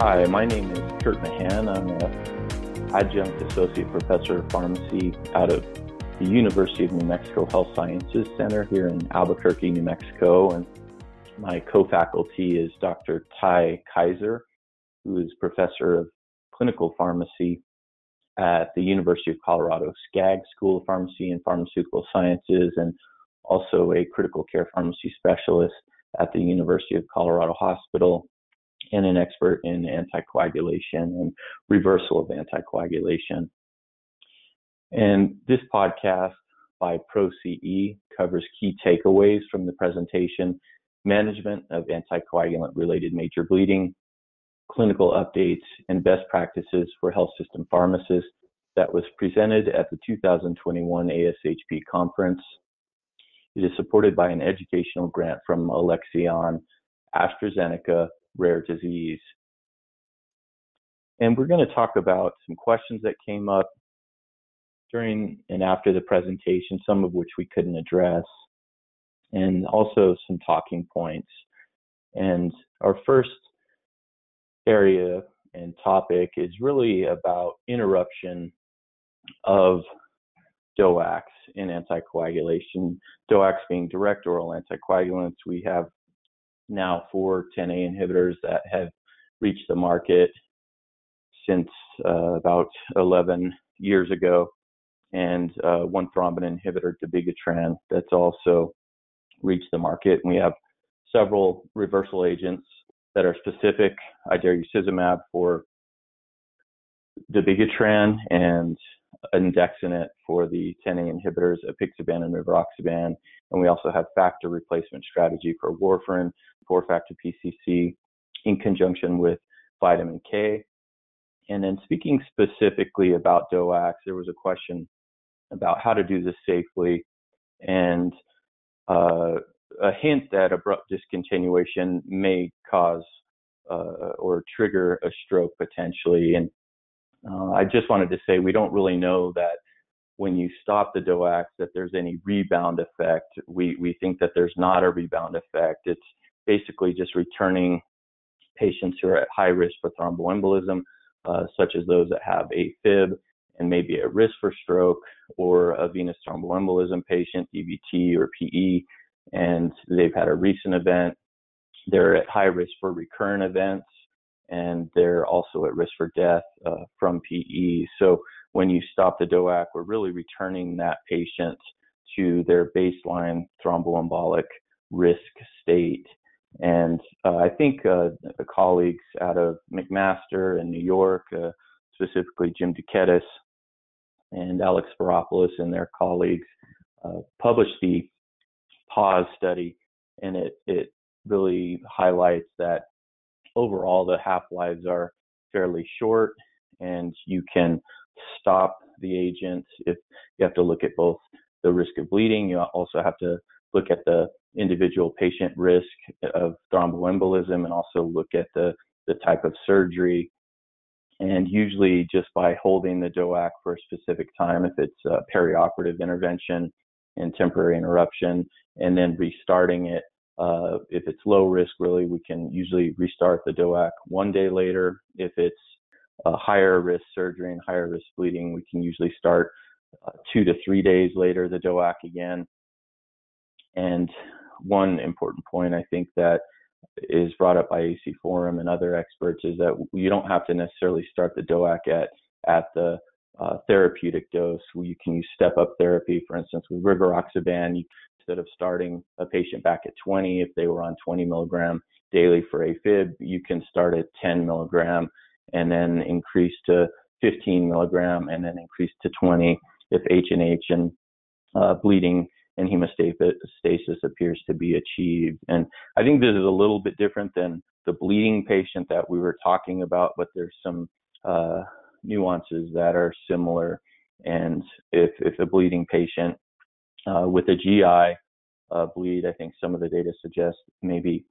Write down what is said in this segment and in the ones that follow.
Hi, my name is Kurt Mahan. I'm an adjunct associate professor of pharmacy out of the University of New Mexico Health Sciences Center here in Albuquerque, New Mexico. And my co faculty is Dr. Ty Kaiser, who is professor of clinical pharmacy at the University of Colorado Skaggs School of Pharmacy and Pharmaceutical Sciences, and also a critical care pharmacy specialist at the University of Colorado Hospital, and an expert in anticoagulation and reversal of anticoagulation. And this podcast by ProCE covers key takeaways from the presentation, management of anticoagulant related major bleeding, clinical updates, and best practices for health system pharmacists that was presented at the 2021 ASHP conference. It is supported by an educational grant from Alexion, AstraZeneca, Rare Disease. And we're going to talk about some questions that came up during and after the presentation, some of which we couldn't address, and also some talking points. And our first area and topic is really about interruption of DOACs in anticoagulation. DOACs being direct oral anticoagulants. We have now four 10A inhibitors that have reached the market since uh, about 11 years ago, and uh, one thrombin inhibitor, dabigatran, that's also reached the market. And we have several reversal agents that are specific, idarucizumab for dabigatran and andexanet for the 10A inhibitors, apixaban and rivaroxaban. And we also have factor replacement strategy for warfarin, four factor PCC in conjunction with vitamin K. And then speaking specifically about DOACs, there was a question about how to do this safely and uh, a hint that abrupt discontinuation may cause uh, or trigger a stroke potentially. And uh, I just wanted to say we don't really know that when you stop the DOACs that there's any rebound effect. We we think that there's not a rebound effect. It's basically just returning patients who are at high risk for thromboembolism, uh, such as those that have AFib and maybe at risk for stroke, or a venous thromboembolism patient, DVT or PE, and they've had a recent event. They're at high risk for recurrent events, and they're also at risk for death uh, from PE. So when you stop the DOAC, we're really returning that patient to their baseline thromboembolic risk state. And uh, I think uh, colleagues out of McMaster in New York, uh, specifically Jim Douketis and Alex Spyropoulos and their colleagues, uh, published the pause study, and it it really highlights that overall the half lives are fairly short, and you can stop the agent if you have to look at both the risk of bleeding. You also have to look at the individual patient risk of thromboembolism and also look at the, the type of surgery. And usually, just by holding the DOAC for a specific time, if it's a perioperative intervention and temporary interruption, and then restarting it. Uh, if it's low risk, really, we can usually restart the DOAC one day later. If it's a higher risk surgery and higher risk bleeding, we can usually start uh, two to three days later the DOAC again. And one important point I think that is brought up by AC Forum and other experts is that you don't have to necessarily start the DOAC at at the uh, therapeutic dose. You can use step up therapy, for instance, with rivaroxaban. You, instead of starting a patient back at 20, if they were on 20 milligram daily for AFib, you can start at 10 milligram and then increase to 15 milligram and then increase to 20 if H and H and uh, bleeding and hemostasis appears to be achieved. And I think this is a little bit different than the bleeding patient that we were talking about, but there's some uh, nuances that are similar. And if, if a bleeding patient uh, with a GI uh, bleed, I think some of the data suggests maybe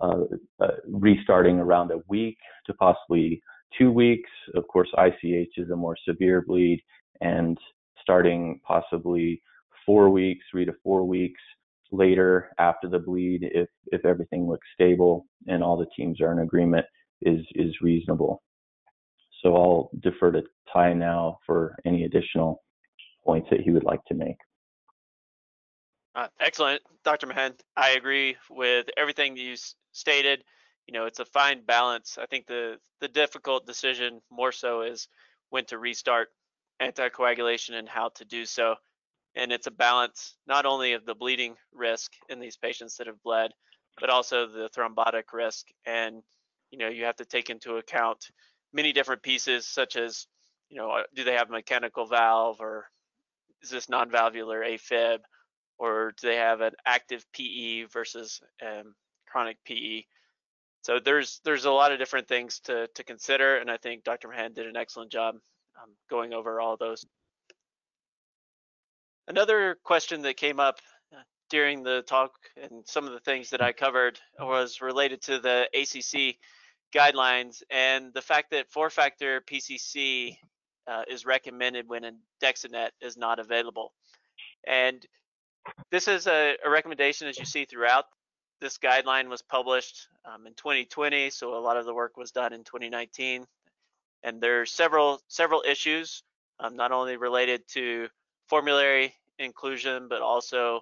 uh, uh, restarting around a week to possibly two weeks. Of course, ICH is a more severe bleed, and starting possibly four weeks, three to four weeks later after the bleed, if if everything looks stable and all the teams are in agreement, is is reasonable. So I'll defer to Ty now for any additional points that he would like to make. Uh, excellent, Dr. Mahan. I agree with everything you stated. You know, it's a fine balance. I think the the difficult decision more so is when to restart anticoagulation and how to do so. And it's a balance not only of the bleeding risk in these patients that have bled, but also the thrombotic risk. And you know, you have to take into account many different pieces, such as you know, uh, do they have a mechanical valve or is this non-valvular AFib? or do they have an active PE versus um, chronic PE? So there's there's a lot of different things to to consider, and I think Dr. Mahan did an excellent job um, going over all those. Another question that came up uh, during the talk and some of the things that I covered was related to the ACC guidelines and the fact that four-factor PCC uh, is recommended when andexanet is not available. And this is a, a, recommendation as you see throughout. This guideline was published um, in 2020, so a lot of the work was done in 2019. And there are several several issues, um, not only related to formulary inclusion, but also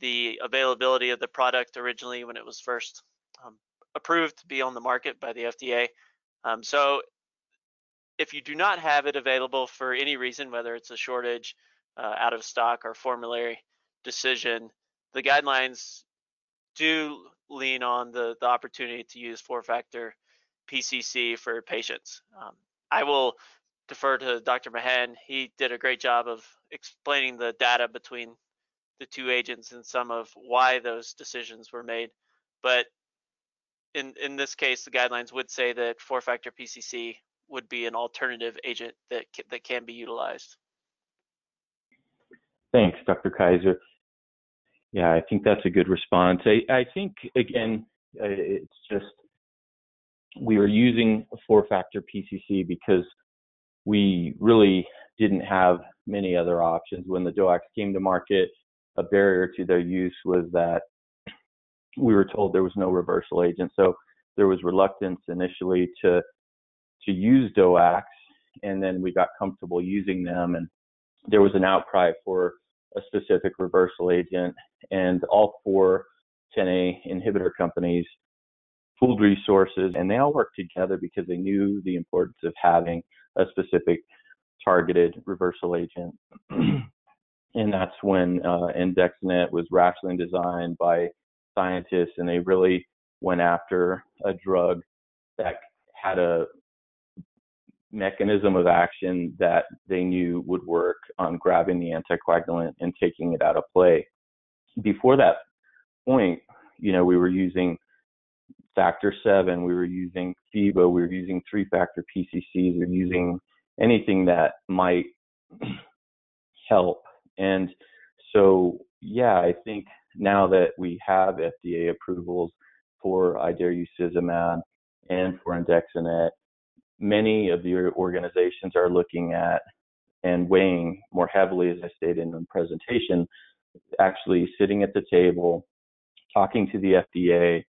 the availability of the product originally when it was first um, approved to be on the market by the FDA. Um, so if you do not have it available for any reason, whether it's a shortage, uh, out of stock, or formulary, decision, the guidelines do lean on the, the opportunity to use four-factor PCC for patients. Um, I will defer to Dr. Mahan. He did a great job of explaining the data between the two agents and some of why those decisions were made. But in, in this case, the guidelines would say that four-factor PCC would be an alternative agent that, that can be utilized. Thanks, Dr. Kaiser. Yeah, I think that's a good response. I, I think, again, uh, it's just we were using a four factor PCC because we really didn't have many other options. When the DOACs came to market, a barrier to their use was that we were told there was no reversal agent. So there was reluctance initially to to use DOACs, and then we got comfortable using them, and there was an outcry for a specific reversal agent, and all four 10A inhibitor companies pooled resources, and they all worked together because they knew the importance of having a specific targeted reversal agent. and that's when uh, andexanet was rationally designed by scientists, and they really went after a drug that had a mechanism of action that they knew would work on grabbing the anticoagulant and taking it out of play. Before that point, you know, we were using factor seven, we were using FEIBA, we were using three factor PCCs, we were using anything that might help. And so, yeah, I think now that we have FDA approvals for idarucizumab and for andexanet, many of the organizations are looking at and weighing more heavily, as I stated in the presentation, actually sitting at the table, talking to the FDA,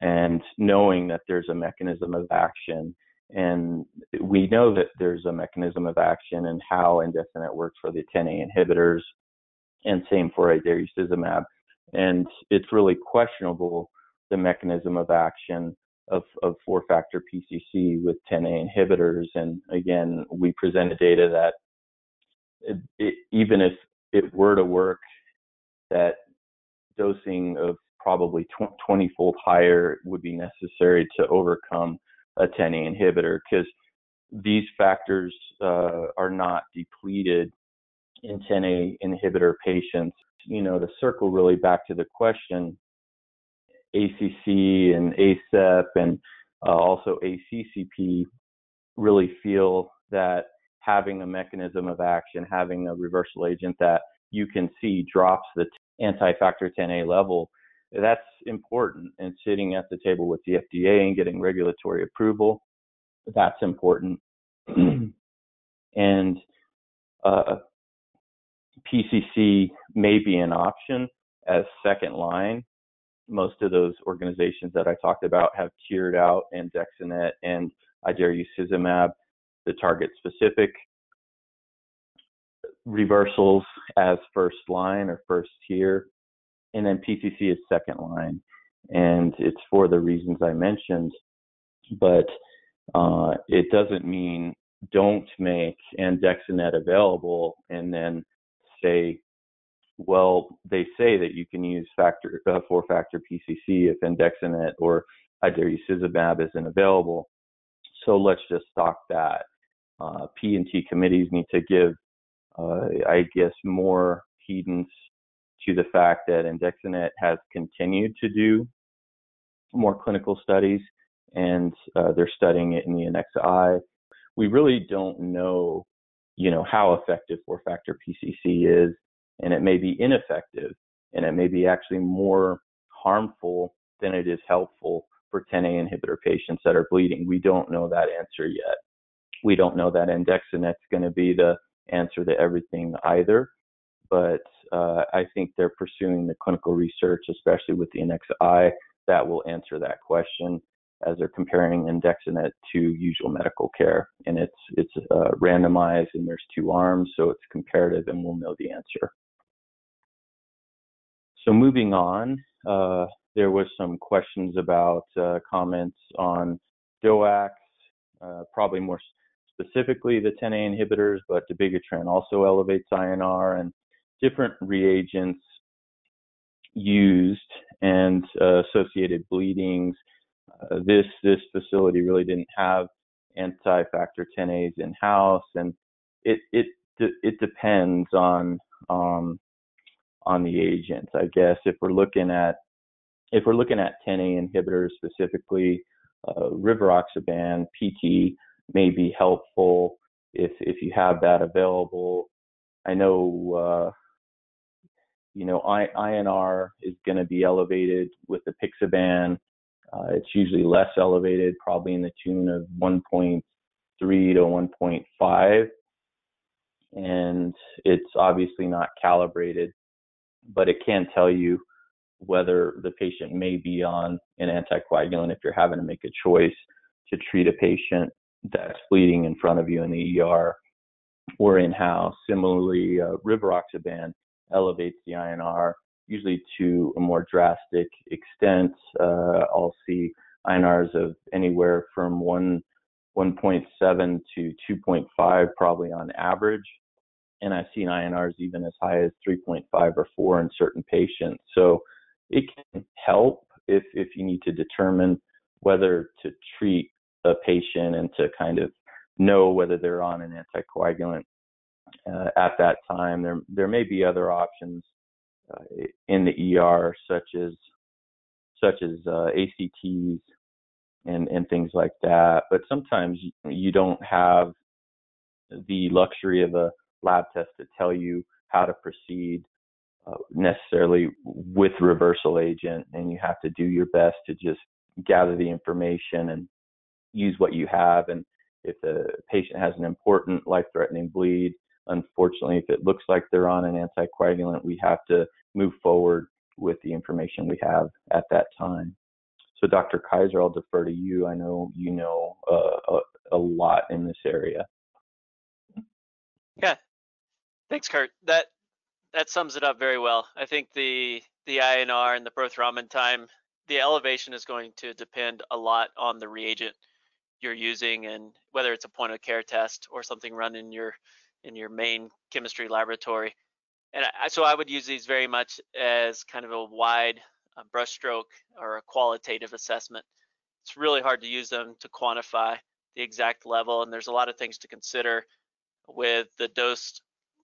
and knowing that there's a mechanism of action. And we know that there's a mechanism of action and how andexanet works for the 10A inhibitors, and same for idarucizumab. And it's really questionable the mechanism of action of, of four factor PCC with 10A inhibitors. And again, we presented data that it, it, even if it were to work, that dosing of probably 20 fold higher would be necessary to overcome a 10A inhibitor because these factors uh, are not depleted in 10A inhibitor patients. You know, to circle really back to the question, ACC and ACEP and uh, also ACCP really feel that having a mechanism of action, having a reversal agent that you can see drops the anti-factor 10A level, that's important. And sitting at the table with the FDA and getting regulatory approval, that's important. and uh, PCC may be an option as second line most of those organizations that I talked about have tiered out andexanet and I dare you idarucizumab, the target specific reversals as first line or first tier, and then PCC is second line. And it's for the reasons I mentioned, but uh, it doesn't mean don't make andexanet available and then say, well, they say that you can use factor uh, four factor PCC if andexanet or idarucizumab isn't available. So let's just stock that. Uh, P and T committees need to give, uh, I guess, more credence to the fact that andexanet has continued to do more clinical studies, and uh, they're studying it in the ANNEXA-I. We really don't know, you know, how effective four-factor PCC is, and it may be ineffective, and it may be actually more harmful than it is helpful for 10A inhibitor patients that are bleeding. We don't know that answer yet. We don't know that andexanet's going to be the answer to everything either, but uh, I think they're pursuing the clinical research, especially with the ANNEXA-I, that will answer that question as they're comparing andexanet to usual medical care. And it's it's uh, randomized and there's two arms, so it's comparative, and we'll know the answer. So moving on, uh, there was some questions about uh, comments on DOACs, uh, probably more specifically the 10A inhibitors, but dabigatran also elevates INR and different reagents used and uh, associated bleedings. Uh, this this facility really didn't have anti-factor 10As in house, and it it it depends on um, on the agent. I guess if we're looking at if we're looking at 10A inhibitors specifically, uh, rivaroxaban PT may be helpful if if you have that available. I know uh, you know, I, INR is going to be elevated with apixaban. Uh, it's usually less elevated, probably in the tune of 1.3 to 1.5. And it's obviously not calibrated, but it can tell you whether the patient may be on an anticoagulant if you're having to make a choice to treat a patient that's bleeding in front of you in the ER or in house. Similarly, uh, rivaroxaban elevates the INR, usually to a more drastic extent. Uh, I'll see INRs of anywhere from 1, 1.7 to 2.5 probably on average. And I've seen INRs even as high as 3.5 or 4 in certain patients. So it can help if, if you need to determine whether to treat a patient and to kind of know whether they're on an anticoagulant uh, at that time. There there may be other options uh, in the ER, such as such as uh, ACTs and and things like that. But sometimes you don't have the luxury of a lab test to tell you how to proceed uh, necessarily with reversal agent, and you have to do your best to just gather the information and use what you have. And if the patient has an important life-threatening bleed, Unfortunately, if it looks like they're on an anticoagulant, we have to move forward with the information we have at that time. So, Dr. Kaiser, I'll defer to you. I know you know uh, a, a lot in this area. Yeah, thanks, Kurt. That that sums it up very well. I think the the INR and the prothrombin time, the elevation is going to depend a lot on the reagent you're using and whether it's a point of care test or something run in your in your main chemistry laboratory. And I, so I would use these very much as kind of a wide uh, brushstroke or a qualitative assessment. It's really hard to use them to quantify the exact level, and there's a lot of things to consider with the dose,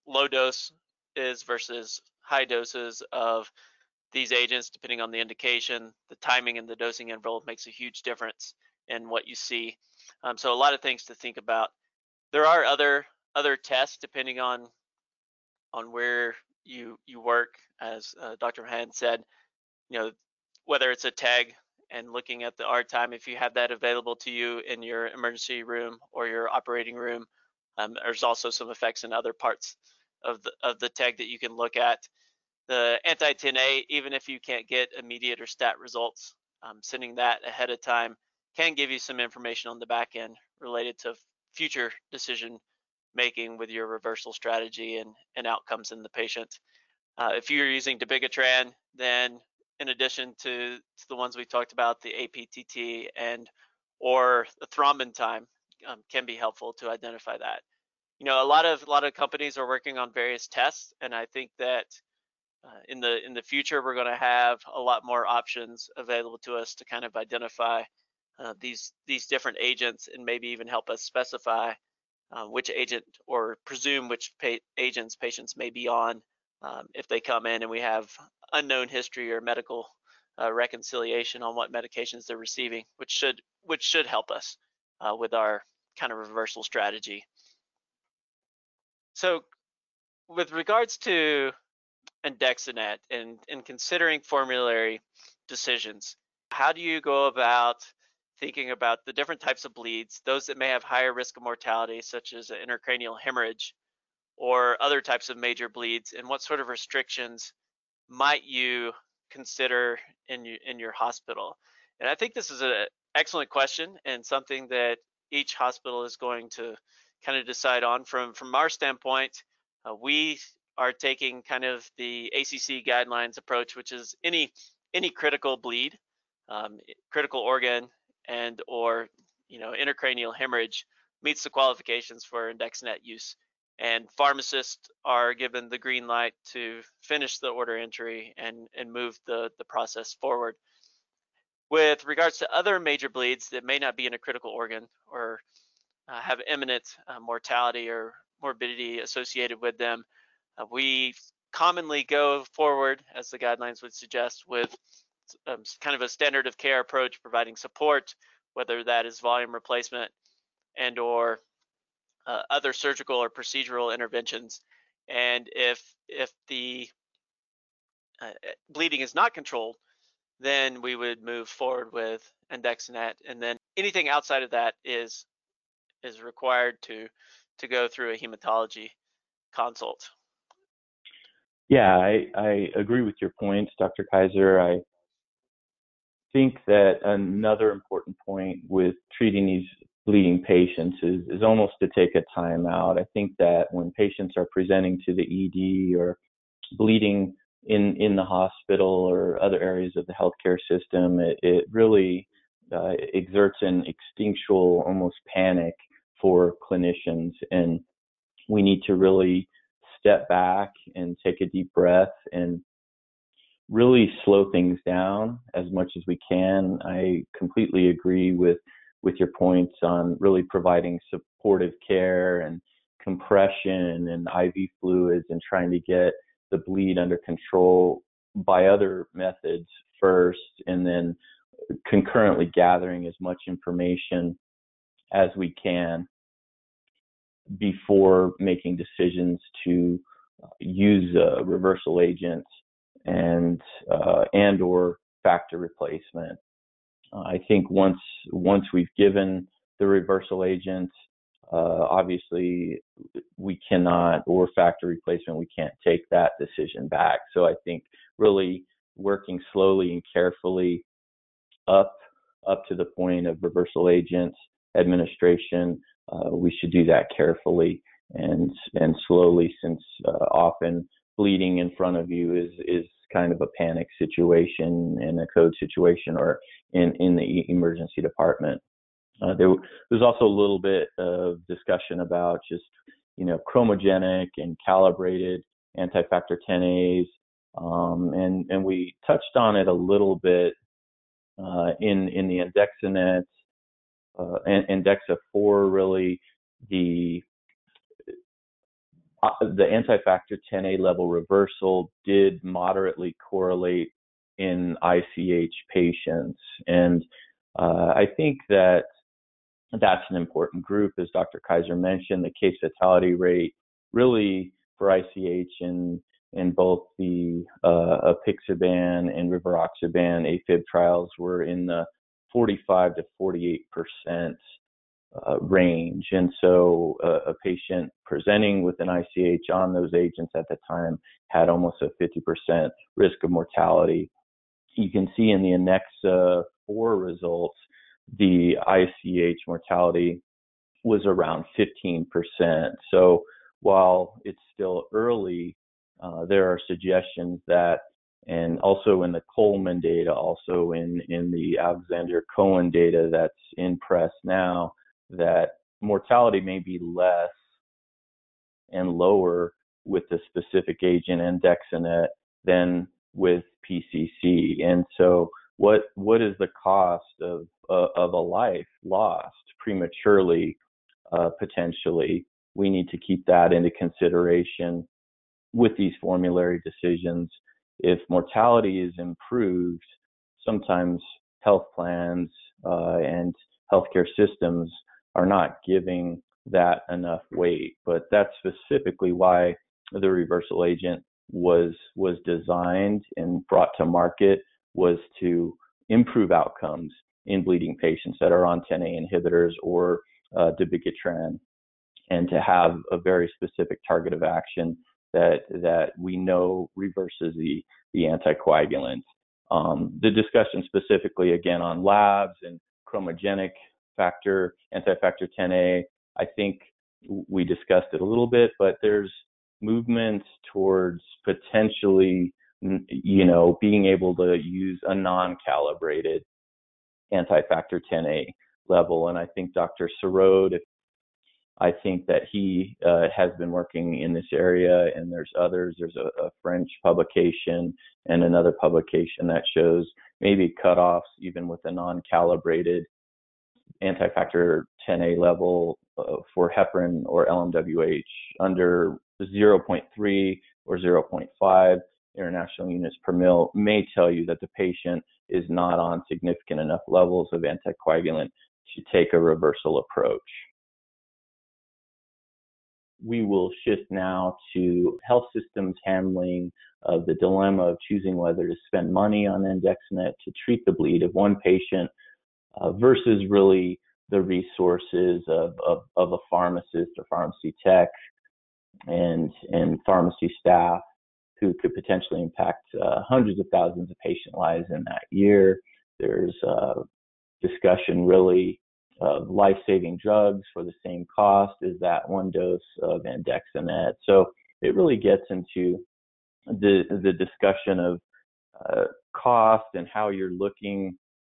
low dose is versus high doses of these agents, depending on the indication, the timing and the dosing interval makes a huge difference in what you see. Um, so a lot of things to think about. There are other other tests depending on on where you you work as uh, dr Mahan said you know whether it's a TEG and looking at the R time if you have that available to you in your emergency room or your operating room um, there's also some effects in other parts of the of the TEG that you can look at the anti-10A, even if you can't get immediate or stat results, um, sending that ahead of time can give you some information on the back end related to future decision making with your reversal strategy and, and outcomes in the patient. Uh, if you're using dabigatran, then in addition to, to, the ones we talked about, the APTT and or the thrombin time um, can be helpful to identify that. You know, a lot of a lot of companies are working on various tests, and I think that uh, in the in the future we're going to have a lot more options available to us to kind of identify uh, these these different agents and maybe even help us specify uh, which agent or presume which pa agents patients may be on um, if they come in and we have unknown history or medical uh, reconciliation on what medications they're receiving, which should which should help us uh, with our kind of reversal strategy. So, with regards to Andexanet and, and considering formulary decisions, how do you go about thinking about the different types of bleeds, those that may have higher risk of mortality, such as intracranial hemorrhage or other types of major bleeds, and what sort of restrictions might you consider in, in your hospital? And I think this is an excellent question and something that each hospital is going to kind of decide on. From from our standpoint, uh, we are taking kind of the ACC guidelines approach, which is any any critical bleed, um, critical organ, and or you know intracranial hemorrhage meets the qualifications for Andexanet use. And pharmacists are given the green light to finish the order entry and, and move the, the process forward. With regards to other major bleeds that may not be in a critical organ or uh, have imminent uh, mortality or morbidity associated with them, uh, we commonly go forward, as the guidelines would suggest, with um, kind of a standard of care approach, providing support, whether that is volume replacement and or uh, other surgical or procedural interventions. And if if the uh, bleeding is not controlled, then we would move forward with Andexanet. And then anything outside of that is is required to to go through a hematology consult. Yeah, I, I agree with your points, Dr. Kaiser. I think that another important point with treating these bleeding patients is, is almost to take a time out. I think that when patients are presenting to the ED or bleeding in, in the hospital or other areas of the healthcare system, it, it really uh, exerts an instinctual almost panic for clinicians. And we need to really step back and take a deep breath and really slow things down as much as we can. I completely agree with with your points on really providing supportive care and compression and IV fluids and trying to get the bleed under control by other methods first and then concurrently gathering as much information as we can before making decisions to uh, use uh, reversal agents and uh, and or factor replacement. Uh, I think once once we've given the reversal agent, uh, obviously we cannot or factor replacement we can't take that decision back. So I think really working slowly and carefully up up to the point of reversal agents administration uh, we should do that carefully and and slowly, since uh, often bleeding in front of you is is kind of a panic situation in a code situation or in in the emergency department. Uh, there was also a little bit of discussion about just you know chromogenic and calibrated anti-factor 10As, um, and and we touched on it a little bit uh, in in the Andexanet uh, ANNEXA 4 really the uh, the anti-factor 10A level reversal did moderately correlate in ICH patients, and uh, I think that that's an important group, as Dr. Kaiser mentioned. The case fatality rate really for ICH in in both the uh, apixaban and rivaroxaban AFib trials were in the 45 to 48 percent. uh, range. And so uh, a patient presenting with an ICH on those agents at the time had almost a 50% risk of mortality. You can see in the ANNEXA 4 results, the ICH mortality was around 15%. So while it's still early, uh, there are suggestions that, and also in the Coleman data, also in, in the Alexander Cohen data that's in press now, that mortality may be less and lower with the specific agent andexanet than with PCC. And so, what what is the cost of uh, of a life lost prematurely, uh, potentially? We need to keep that into consideration with these formulary decisions. If mortality is improved, sometimes health plans uh, and healthcare systems are not giving that enough weight. But that's specifically why the reversal agent was was designed and brought to market was to improve outcomes in bleeding patients that are on 10A inhibitors or uh, dabigatran, and to have a very specific target of action that that we know reverses the the anticoagulant. Um, the discussion specifically again on labs and chromogenic factor, anti-factor 10A. I think we discussed it a little bit, but there's movement towards potentially, you know, being able to use a non-calibrated anti-factor 10A level. And I think Dr. Sarraud, I think that he uh, has been working in this area, and there's others. There's a, a, French publication and another publication that shows maybe cutoffs even with a non-calibrated anti-factor 10A level uh, for heparin or LMWH under 0.3 or 0.5 international units per mil may tell you that the patient is not on significant enough levels of anticoagulant to take a reversal approach. We will shift now to health systems handling of the dilemma of choosing whether to spend money on andexanet to treat the bleed of one patient uh, versus really the resources of, of, of, a pharmacist or pharmacy tech and, and pharmacy staff who could potentially impact uh, hundreds of thousands of patient lives in that year. There's uh, discussion really of life-saving drugs for the same cost as that one dose of andexanet. So it really gets into the the discussion of uh, cost and how you're looking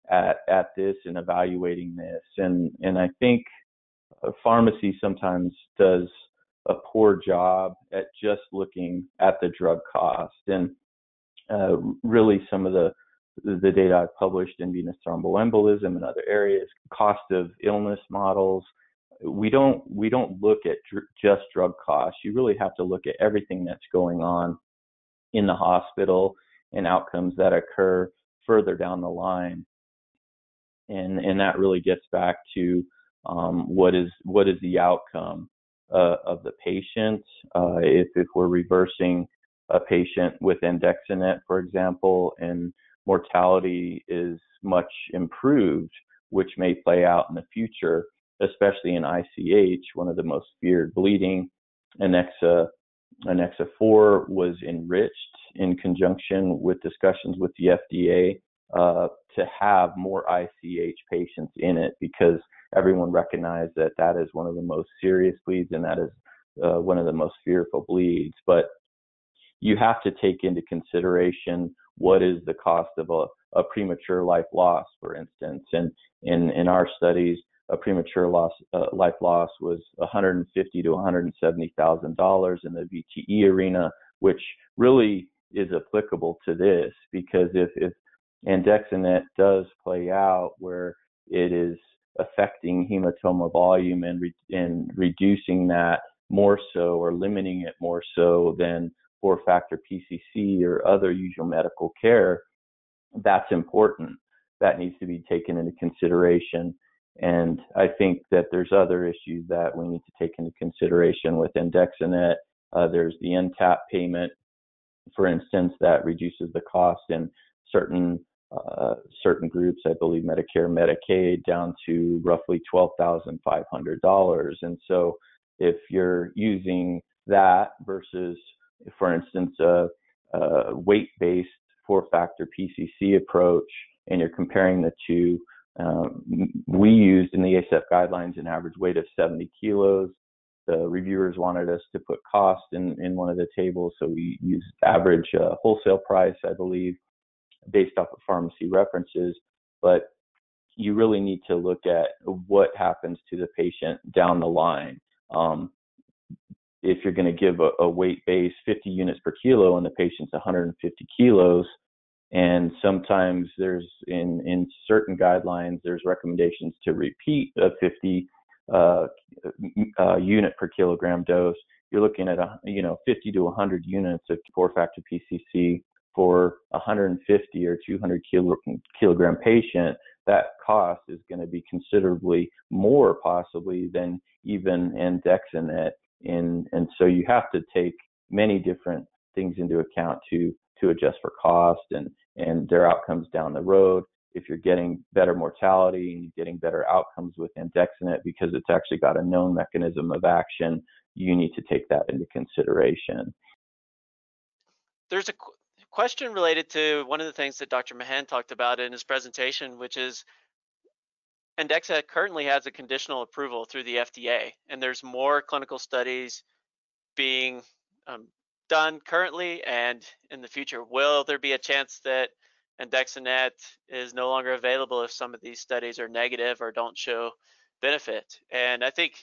at at this and evaluating this. And and I think pharmacy sometimes does a poor job at just looking at the drug cost. And uh, really, some of the the data I've published in venous thromboembolism and other areas, cost of illness models. We don't we don't look at dr- just drug costs. You really have to look at everything that's going on in the hospital and outcomes that occur further down the line and and that really gets back to um, what is what is the outcome uh, of the patient uh, if if we're reversing a patient with andexanet, for example, and mortality is much improved, which may play out in the future, especially in ICH, one of the most feared bleeding. ANNEXA ANNEXA 4 was enriched in conjunction with discussions with the FDA uh, to have more ICH patients in it because everyone recognized that that is one of the most serious bleeds and that is uh, one of the most fearful bleeds. But you have to take into consideration what is the cost of a, a premature life loss, for instance. And in, in our studies, a premature loss, uh, life loss was 150 to 170 thousand dollars in the VTE arena, which really is applicable to this because if if andexanet does play out where it is affecting hematoma volume and, re- and reducing that more so or limiting it more so than four factor PCC or other usual medical care, that's important. That needs to be taken into consideration. And I think that there's other issues that we need to take into consideration with andexanet. Uh, there's the NTAP payment, for instance, that reduces the cost in certain uh, certain groups, I believe Medicare, Medicaid, down to roughly $12,500. And so if you're using that versus, for instance, a, a weight based four factor PCC approach, and you're comparing the two, um, we used in the ASF guidelines an average weight of 70 kilos. The reviewers wanted us to put cost in, in one of the tables, so we used average uh, wholesale price, I believe, based off of pharmacy references. But you really need to look at what happens to the patient down the line. Um, if you're going to give a, a weight base 50 units per kilo and the patient's 150 kilos, and sometimes there's in in certain guidelines there's recommendations to repeat a 50 uh, uh, unit per kilogram dose. You're looking at a you know 50 to 100 units of four factor PCC for 150 or 200 kilo, kilogram patient. That cost is going to be considerably more possibly than even andexanet. And and so you have to take many different things into account to to adjust for cost and and their outcomes down the road. If you're getting better mortality and you're getting better outcomes with andexanet because it's actually got a known mechanism of action, you need to take that into consideration. There's a question related to one of the things that Dr. Mahan talked about in his presentation, which is andexanet currently has a conditional approval through the FDA, and there's more clinical studies being um, done currently and in the future. Will there be a chance that andexanet is no longer available if some of these studies are negative or don't show benefit? And I think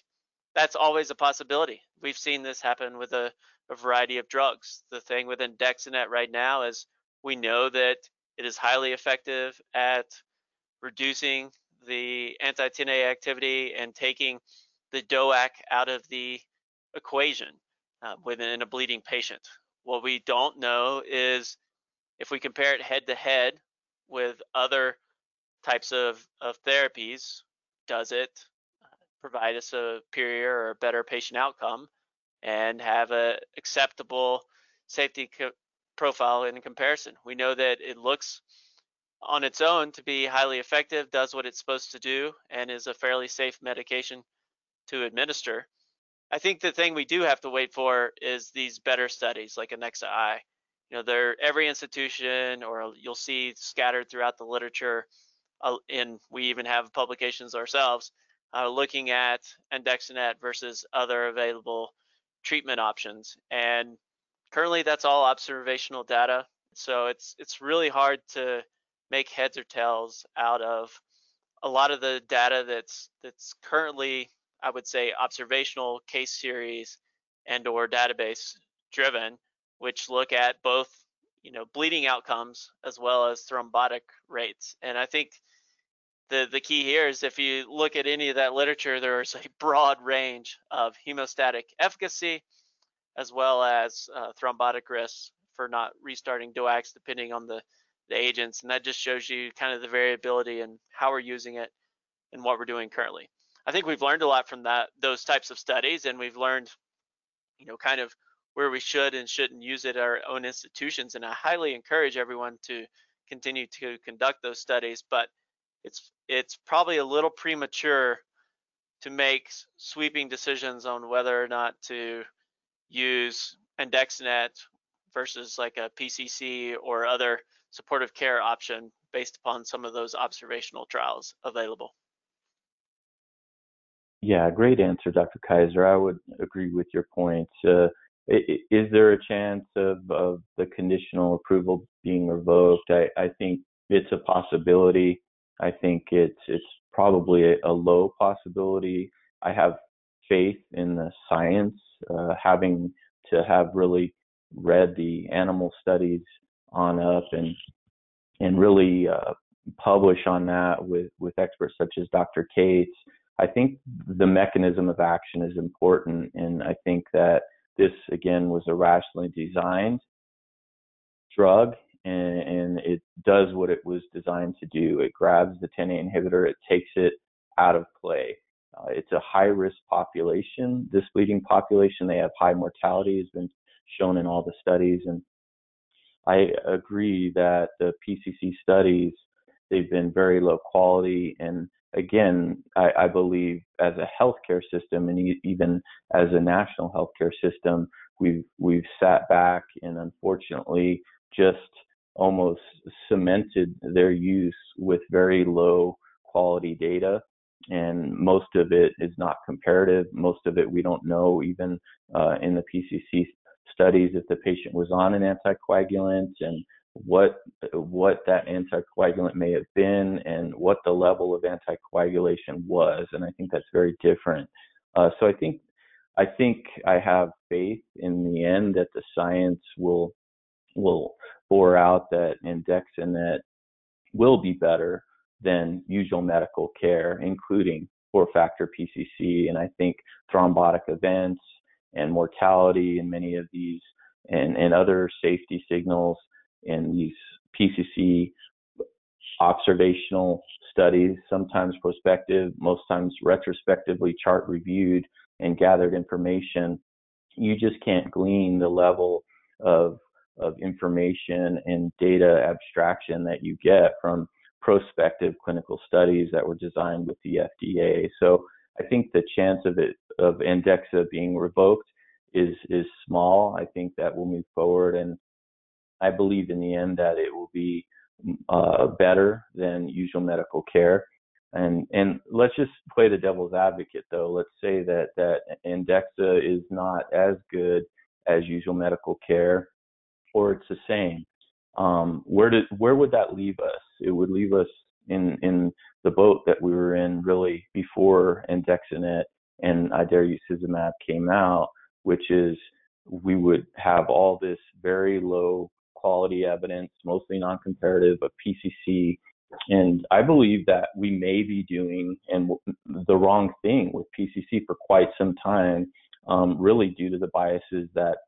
that's always a possibility. We've seen this happen with a, a variety of drugs. The thing with andexanet right now is we know that it is highly effective at reducing the anti-10A activity and taking the DOAC out of the equation uh, within a bleeding patient. What we don't know is if we compare it head to head with other types of, of therapies, does it uh, provide a superior or better patient outcome and have a acceptable safety profile in comparison? We know that it looks on its own to be highly effective, does what it's supposed to do, and is a fairly safe medication to administer. I think the thing we do have to wait for is these better studies like ANNEXA-I. You know, they're every institution, or you'll see scattered throughout the literature, uh, and we even have publications ourselves uh, looking at andexanet versus other available treatment options. And currently, that's all observational data. So it's it's really hard to make heads or tails out of a lot of the data that's that's currently I would say observational case series and or database driven, which look at both you know bleeding outcomes as well as thrombotic rates. And I think the the key here is if you look at any of that literature, there's a broad range of hemostatic efficacy as well as uh, thrombotic risks for not restarting DOACs depending on the the agents, and that just shows you kind of the variability and how we're using it and what we're doing currently. I think we've learned a lot from that those types of studies, and we've learned, you know, kind of where we should and shouldn't use it at our own institutions. And I highly encourage everyone to continue to conduct those studies, but it's it's probably a little premature to make sweeping decisions on whether or not to use andexanet versus like a PCC or other supportive care option based upon some of those observational trials available. Yeah, great answer, Dr. Kaiser. I would agree with your points. Uh, is there a chance of, of the conditional approval being revoked? I, I think it's a possibility. I think it's it's probably a, a low possibility. I have faith in the science, uh, having to have really read the animal studies on up and and really uh, publish on that with with experts such as Dr. Cates. I think the mechanism of action is important, and I think that this again was a rationally designed drug, and, and it does what it was designed to do. It grabs the 10A inhibitor, it takes it out of play. Uh, it's a high risk population. This bleeding population, they have high mortality, has been shown in all the studies, and I agree that the PCC studies they've been very low quality, and again, I, I believe as a healthcare system and even as a national healthcare system, we've we've sat back and unfortunately just almost cemented their use with very low quality data. And most of it is not comparative. Most of it we don't know even uh, in the pcc studies if the patient was on an anticoagulant and what what that anticoagulant may have been and what the level of anticoagulation was and i think that's very different. Uh, so i think i think i have faith in the end that the science will will bore out that andexanet will be better than usual medical care including four factor pcc and i think thrombotic events and mortality and many of these and, and other safety signals in these PCC observational studies, sometimes prospective, most times retrospectively chart reviewed and gathered information, you just can't glean the level of of information and data abstraction that you get from prospective clinical studies that were designed with the FDA. So I think the chance of it of Andexxa being revoked is is small. I think that will move forward and I believe in the end that it will be uh, better than usual medical care. And and let's just play the devil's advocate though. Let's say that that Andexxa is not as good as usual medical care, or it's the same. Um, where did where would that leave us? It would leave us in in the boat that we were in really before Andexanet and I dare you idarucizumab came out, which is we would have all this very low quality evidence, mostly non-comparative, of PCC. And I believe that we may be doing and the wrong thing with PCC for quite some time, um, really due to the biases that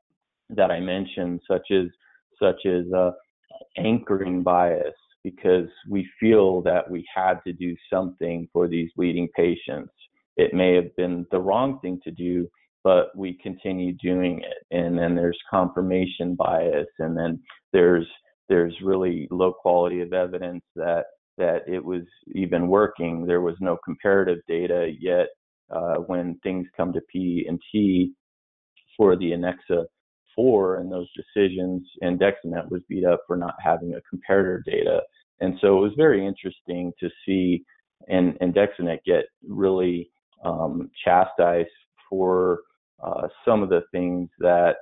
that I mentioned, such as such as uh, anchoring bias, because we feel that we had to do something for these bleeding patients. It may have been the wrong thing to do, but we continue doing it. And then there's confirmation bias, and then there's there's really low quality of evidence that that it was even working. There was no comparative data yet. Uh, when things come to P and T for the ANNEXA 4 and those decisions, andexanet was beat up for not having a comparator data. And so it was very interesting to see and, andexanet get really um, chastised for uh, some of the things that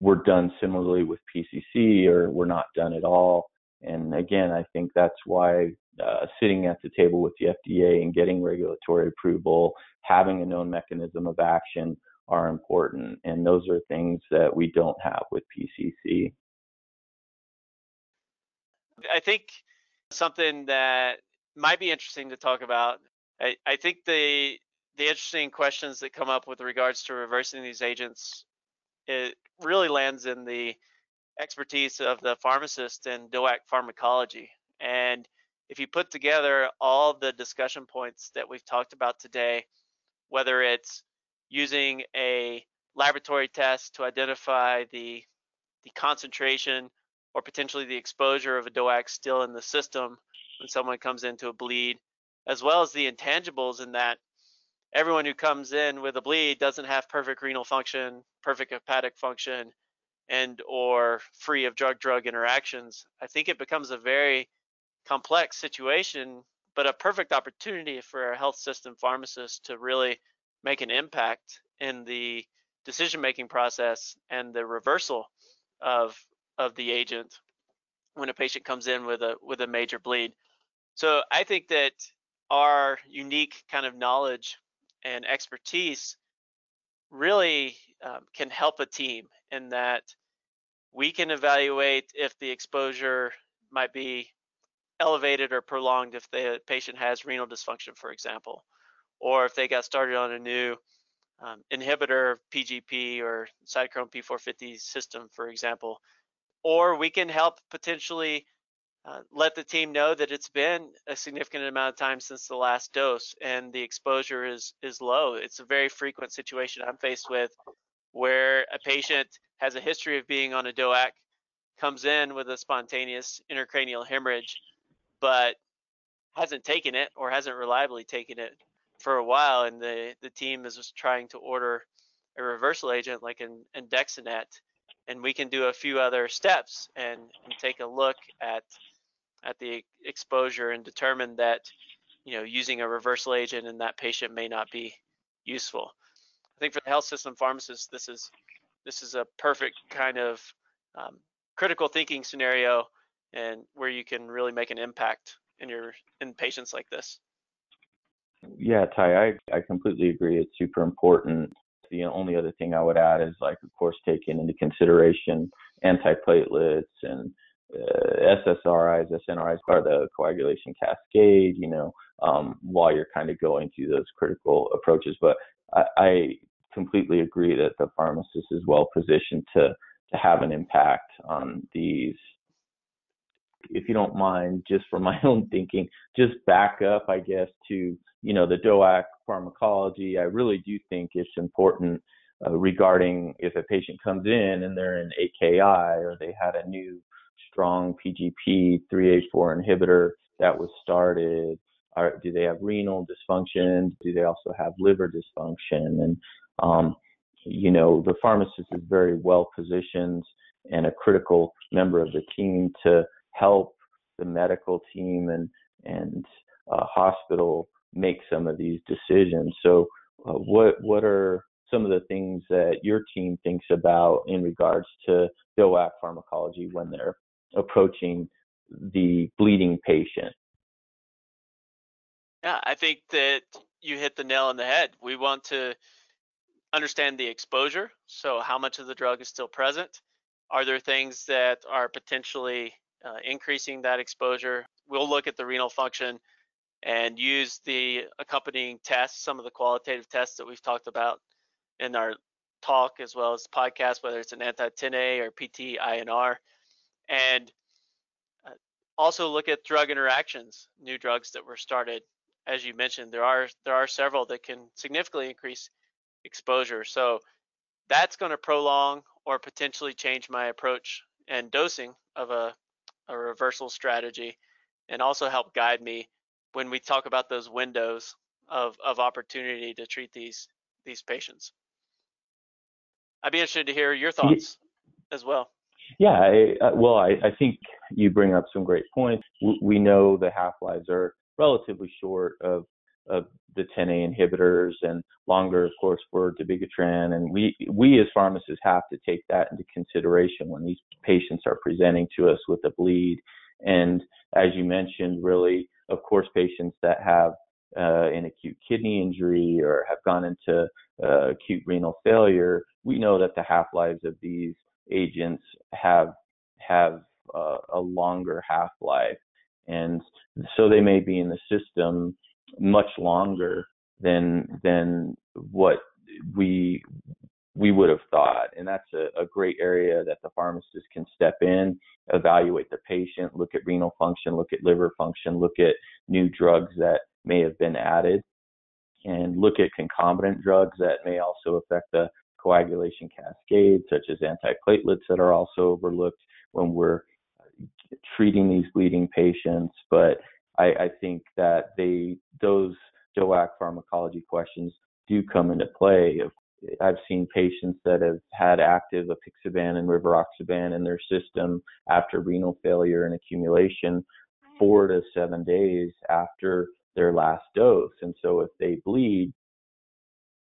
were done similarly with PCC or were not done at all. And again, I think that's why uh, sitting at the table with the FDA and getting regulatory approval, having a known mechanism of action are important. And those are things that we don't have with PCC. I think something that might be interesting to talk about. I, I think the the interesting questions that come up with regards to reversing these agents, it really lands in the expertise of the pharmacist and DOAC pharmacology. And if you put together all the discussion points that we've talked about today, whether it's using a laboratory test to identify the the concentration or potentially the exposure of a DOAC still in the system when someone comes into a bleed, as well as the intangibles in that everyone who comes in with a bleed doesn't have perfect renal function, perfect hepatic function, and or free of drug-drug interactions, I think it becomes a very complex situation, but a perfect opportunity for a health system pharmacist to really make an impact in the decision-making process and the reversal of of the agent when a patient comes in with a with a major bleed. So I think that our unique kind of knowledge and expertise really um, can help a team in that we can evaluate if the exposure might be elevated or prolonged if the patient has renal dysfunction, for example, or if they got started on a new um, inhibitor, PGP or cytochrome P450 system, for example. Or we can help potentially uh, let the team know that it's been a significant amount of time since the last dose and the exposure is is low. It's a very frequent situation I'm faced with where a patient has a history of being on a DOAC comes in with a spontaneous intracranial hemorrhage, but hasn't taken it or hasn't reliably taken it for a while, and the the team is just trying to order a reversal agent like an andexanet, and we can do a few other steps and, and take a look at at the exposure and determine that you know using a reversal agent in that patient may not be useful. I think for the health system pharmacist, this is this is a perfect kind of um, critical thinking scenario and where you can really make an impact in your in patients like this. Yeah, Ty, I, I completely agree. It's super important. The only other thing I would add is like, of course, taking into consideration antiplatelets and uh, SSRIs, SNRIs, of the coagulation cascade, you know, um, while you're kind of going through those critical approaches. But I, I completely agree that the pharmacist is well positioned to to have an impact on these if you don't mind, just for my own thinking, just back up, I guess, to you know the DOAC pharmacology. I really do think it's important uh, regarding if a patient comes in and they're in AKI or they had a new strong PGP 3A4 inhibitor that was started. Do they have renal dysfunction? Do they also have liver dysfunction? And um, you know, the pharmacist is very well positioned and a critical member of the team to help the medical team and and uh, hospital make some of these decisions. So, uh, what what are some of the things that your team thinks about in regards to DOAC pharmacology when they're approaching the bleeding patient? Yeah, I think that you hit the nail on the head. We want to understand the exposure. So, how much of the drug is still present? Are there things that are potentially uh, increasing that exposure. We'll look at the renal function and use the accompanying tests, some of the qualitative tests that we've talked about in our talk as well as podcast, whether it's an anti-10A or PT-INR, and uh, also look at drug interactions, new drugs that were started. As you mentioned, there are there are several that can significantly increase exposure. So that's going to prolong or potentially change my approach and dosing of a a reversal strategy and also help guide me when we talk about those windows of, of opportunity to treat these these patients. I'd be interested to hear your thoughts as well. Yeah, I, uh, well, I, I, think you bring up some great points. We, we know the half lives are relatively short of of the 10A inhibitors and longer, of course, for dabigatran. And we, we as pharmacists have to take that into consideration when these patients are presenting to us with a bleed. And as you mentioned, really, of course, patients that have uh, an acute kidney injury or have gone into uh, acute renal failure, we know that the half lives of these agents have have uh, a longer half life, and so they may be in the system much longer than than what we we would have thought. And that's a, a, great area that the pharmacist can step in, evaluate the patient, look at renal function, look at liver function, look at new drugs that may have been added, and look at concomitant drugs that may also affect the coagulation cascade, such as antiplatelets that are also overlooked when we're treating these bleeding patients. But I, I think that they those DOAC pharmacology questions do come into play. I've seen patients that have had active apixaban and rivaroxaban in their system after renal failure and accumulation four to seven days after their last dose. And so if they bleed,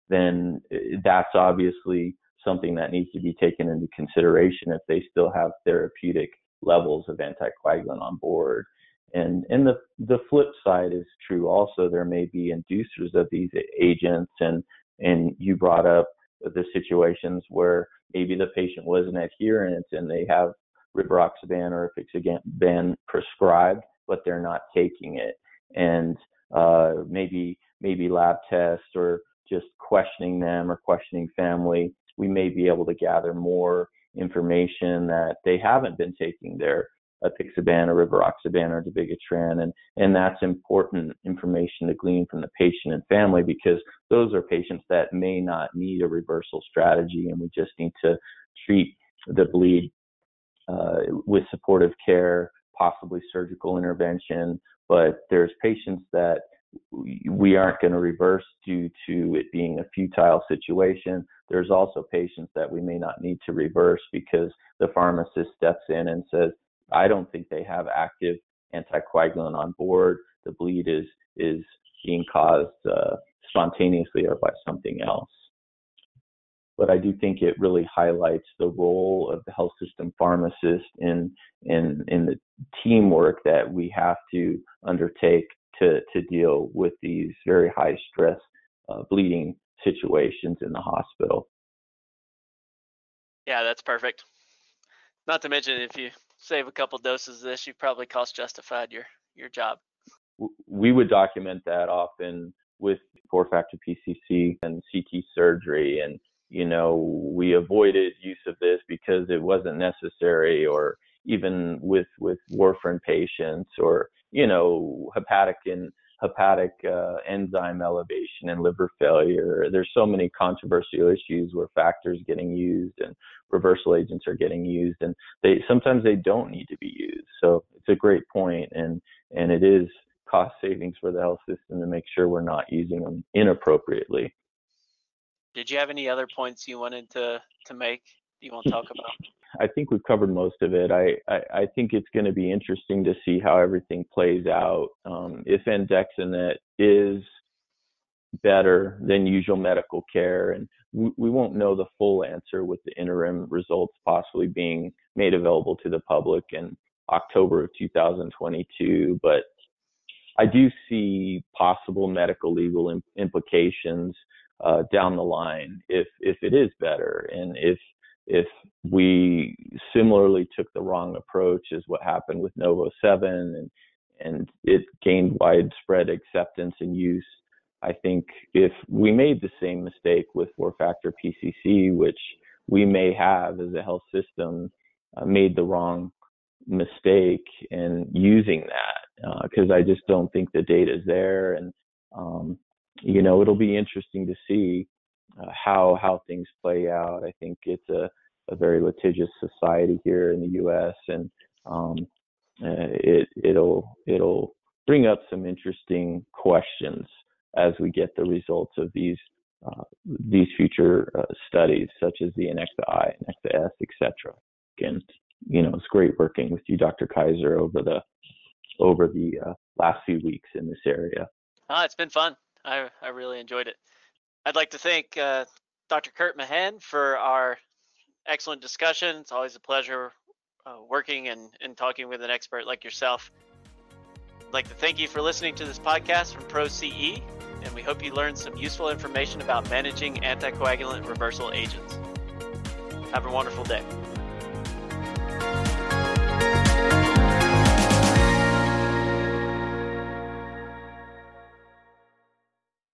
then eh, that's obviously something that needs to be taken into consideration if they still have therapeutic levels of anticoagulant on board. And and the the flip side is true also. There may be inducers of these agents, and and you brought up the situations where maybe the patient was an adherent and they have rivaroxaban or apixaban prescribed, but they're not taking it, and uh, maybe maybe lab tests or just questioning them or questioning family, we may be able to gather more information that they haven't been taking their apixaban or rivaroxaban or dabigatran, and and that's important information to glean from the patient and family because those are patients that may not need a reversal strategy, and we just need to treat the bleed uh, with supportive care, possibly surgical intervention. But there's patients that we aren't going to reverse due to it being a futile situation. There's also patients that we may not need to reverse because the pharmacist steps in and says, I don't think they have active anticoagulant on board. The bleed is is being caused uh, spontaneously or by something else. But I do think it really highlights the role of the health system pharmacist in in in the teamwork that we have to undertake to to deal with these very high stress uh, bleeding situations in the hospital. Yeah, that's perfect. Not to mention, if you save a couple doses of this, you probably cost justified your your job. We would document that often with four factor PCC and CT surgery, and you know we avoided use of this because it wasn't necessary, or even with with warfarin patients, or you know hepatic and hepatic uh, enzyme elevation and liver failure. There's so many controversial issues where factors getting used and reversal agents are getting used, and they sometimes they don't need to be used. So it's a great point, and and it is cost savings for the health system to make sure we're not using them inappropriately. Did you have any other points you wanted to to make? You want to talk about? I think we've covered most of it. I, I, I think it's going to be interesting to see how everything plays out. Um, if andexanet is better than usual medical care, and we, we won't know the full answer with the interim results possibly being made available to the public in October of 2022. But I do see possible medical legal implications uh, down the line if if it is better and if if we similarly took the wrong approach as what happened with Novo 7 and and it gained widespread acceptance and use. I think if we made the same mistake with four factor PCC, which we may have as a health system, uh, made the wrong mistake in using that because uh, I just don't think the data is there. And, um, you know, it'll be interesting to see uh, how how things play out. I think it's a, a very litigious society here in the U.S. and um, uh, it it'll it'll bring up some interesting questions as we get the results of these uh, these future uh, studies, such as the ANNEXA I, ANNEXA S, etc. And you know, it's great working with you, Dr. Kaiser, over the over the uh, last few weeks in this area. Ah, it's been fun. I I really enjoyed it. I'd like to thank uh, Dr. Kurt Mahan for our excellent discussion. It's always a pleasure uh, working and, and talking with an expert like yourself. I'd like to thank you for listening to this podcast from ProCE, and we hope you learned some useful information about managing anticoagulant reversal agents. Have a wonderful day.